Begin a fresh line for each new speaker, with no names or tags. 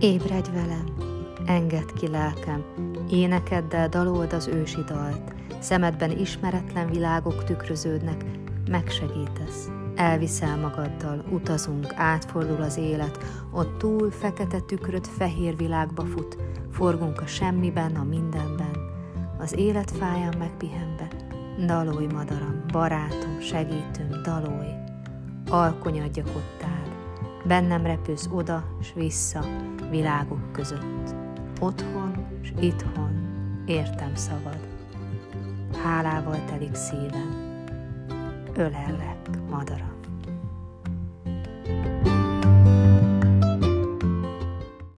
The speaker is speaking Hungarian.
Ébredj velem, engedd ki lelkem, énekeddel dalold az ősi dalt, szemedben ismeretlen világok tükröződnek, megsegítesz, elviszel magaddal, utazunk, átfordul az élet, ott túl fekete tükröd fehér világba fut, forgunk a semmiben, a mindenben, az élet fáján megpihenve, dalolj madaram, barátom, segítőm, dalolj, alkonyadjak ott áll, bennem repülsz oda s vissza világok között, otthon s itthon, értem szavad, hálával telik szívem, ölellek, madaram.